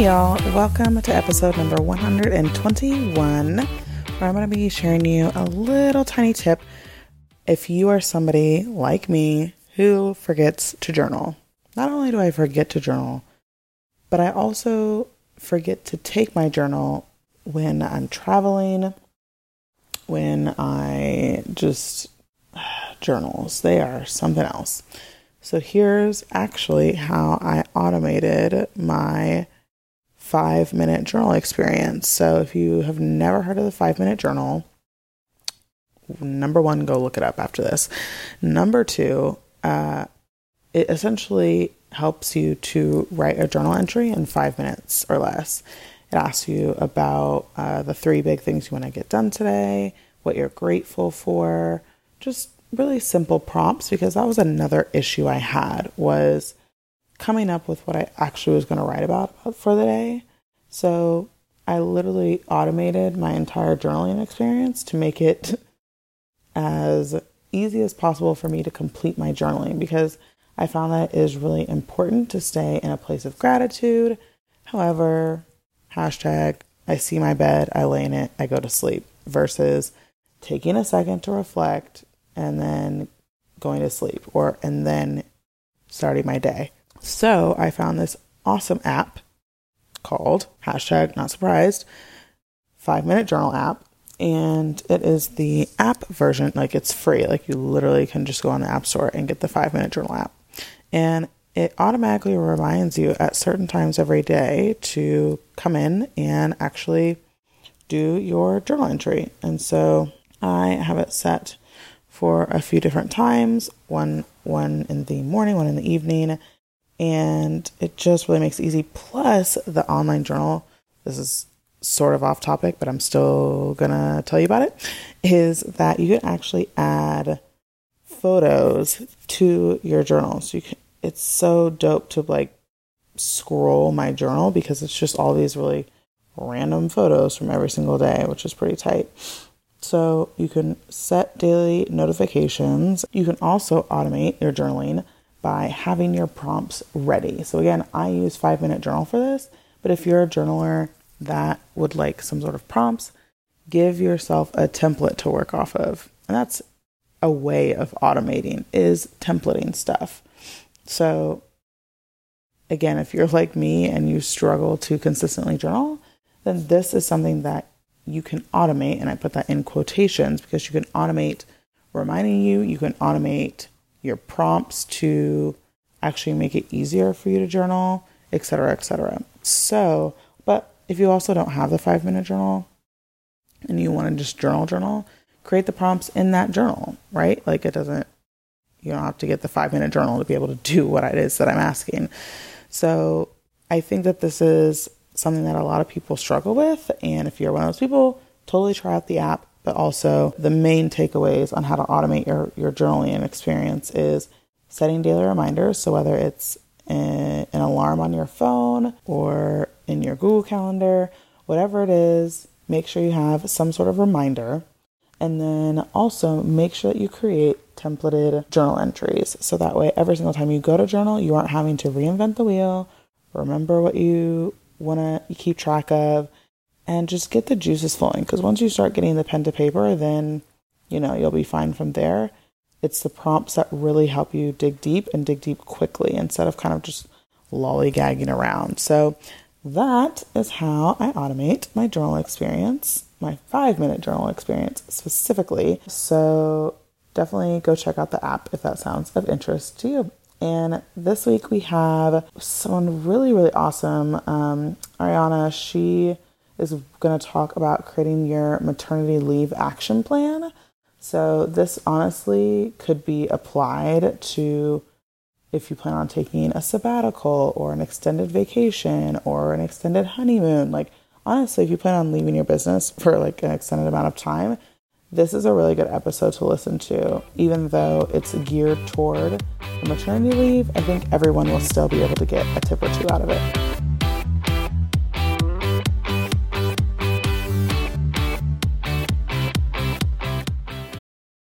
Y'all. Welcome to episode number 121, where I'm going to be sharing you a little tiny tip if you are somebody like me who forgets to journal. Not only do I forget to journal, but I also forget to take my journal when I'm traveling, when I just journals. They are something else. So here's actually how I automated my five minute journal experience. So if you have never heard of the five minute journal, number one, go look it up after this. Number two, uh, it essentially helps you to write a journal entry in five minutes or less. It asks you about uh, the three big things you want to get done today, what you're grateful for, just really simple prompts because that was another issue I had was coming up with what I actually was going to write about for the day. So I literally automated my entire journaling experience to make it as easy as possible for me to complete my journaling because I found that it is really important to stay in a place of gratitude. However, hashtag I see my bed, I lay in it, I go to sleep versus taking a second to reflect and then going to sleep or and then starting my day. So I found this awesome app called hashtag not surprised five minute journal app. And it is the app version like it's free. Like you literally can just go on the app store and get the five minute journal app. And it automatically reminds you at certain times every day to come in and actually do your journal entry. And so i have it set for a few different times one one in the morning one in the evening and it just really makes it easy. Plus, the online journal, this is sort of off topic, but I'm still gonna tell you about it, is that you can actually add photos to your journal. So you can, it's so dope to like scroll my journal because it's just all these really random photos from every single day, which is pretty tight. So you can set daily notifications. You can also automate your journaling by having your prompts ready. So, again, I use Five Minute Journal for this, but if you're a journaler that would like some sort of prompts, give yourself a template to work off of. And that's a way of automating is templating stuff. So, again, if you're like me and you struggle to consistently journal, then this is something that you can automate. And I put that in quotations because you can automate reminding you, you can automate your prompts to actually make it easier for you to journal, etc., etc. So, but if you also don't have the five minute journal and you want to just journal, journal, create the prompts in that journal, right? Like it doesn't, you don't have to get the five minute journal to be able to do what it is that I'm asking. So I think that this is something that a lot of people struggle with. And if you're one of those people, totally try out the app but also the main takeaways on how to automate your, your journaling experience is setting daily reminders. So whether it's an alarm on your phone or in your Google Calendar, whatever it is, make sure you have some sort of reminder. And then also make sure that you create templated journal entries. So that way, every single time you go to journal, you aren't having to reinvent the wheel, remember what you want to keep track of, and just get the juices flowing. Because once you start getting the pen to paper, then you know you'll be fine from there. It's the prompts that really help you dig deep and dig deep quickly instead of kind of just lollygagging around. So that is how I automate my journal experience, my five minute journal experience specifically. So definitely go check out the app if that sounds of interest to you. And this week we have someone really, really awesome. Um, Ariana, she is going to talk about creating your maternity leave action plan. So, this honestly could be applied to if you plan on taking a sabbatical or an extended vacation or an extended honeymoon. Like, honestly, if you plan on leaving your business for like an extended amount of time, this is a really good episode to listen to. Even though it's geared toward maternity leave, I think everyone will still be able to get a tip or two out of it.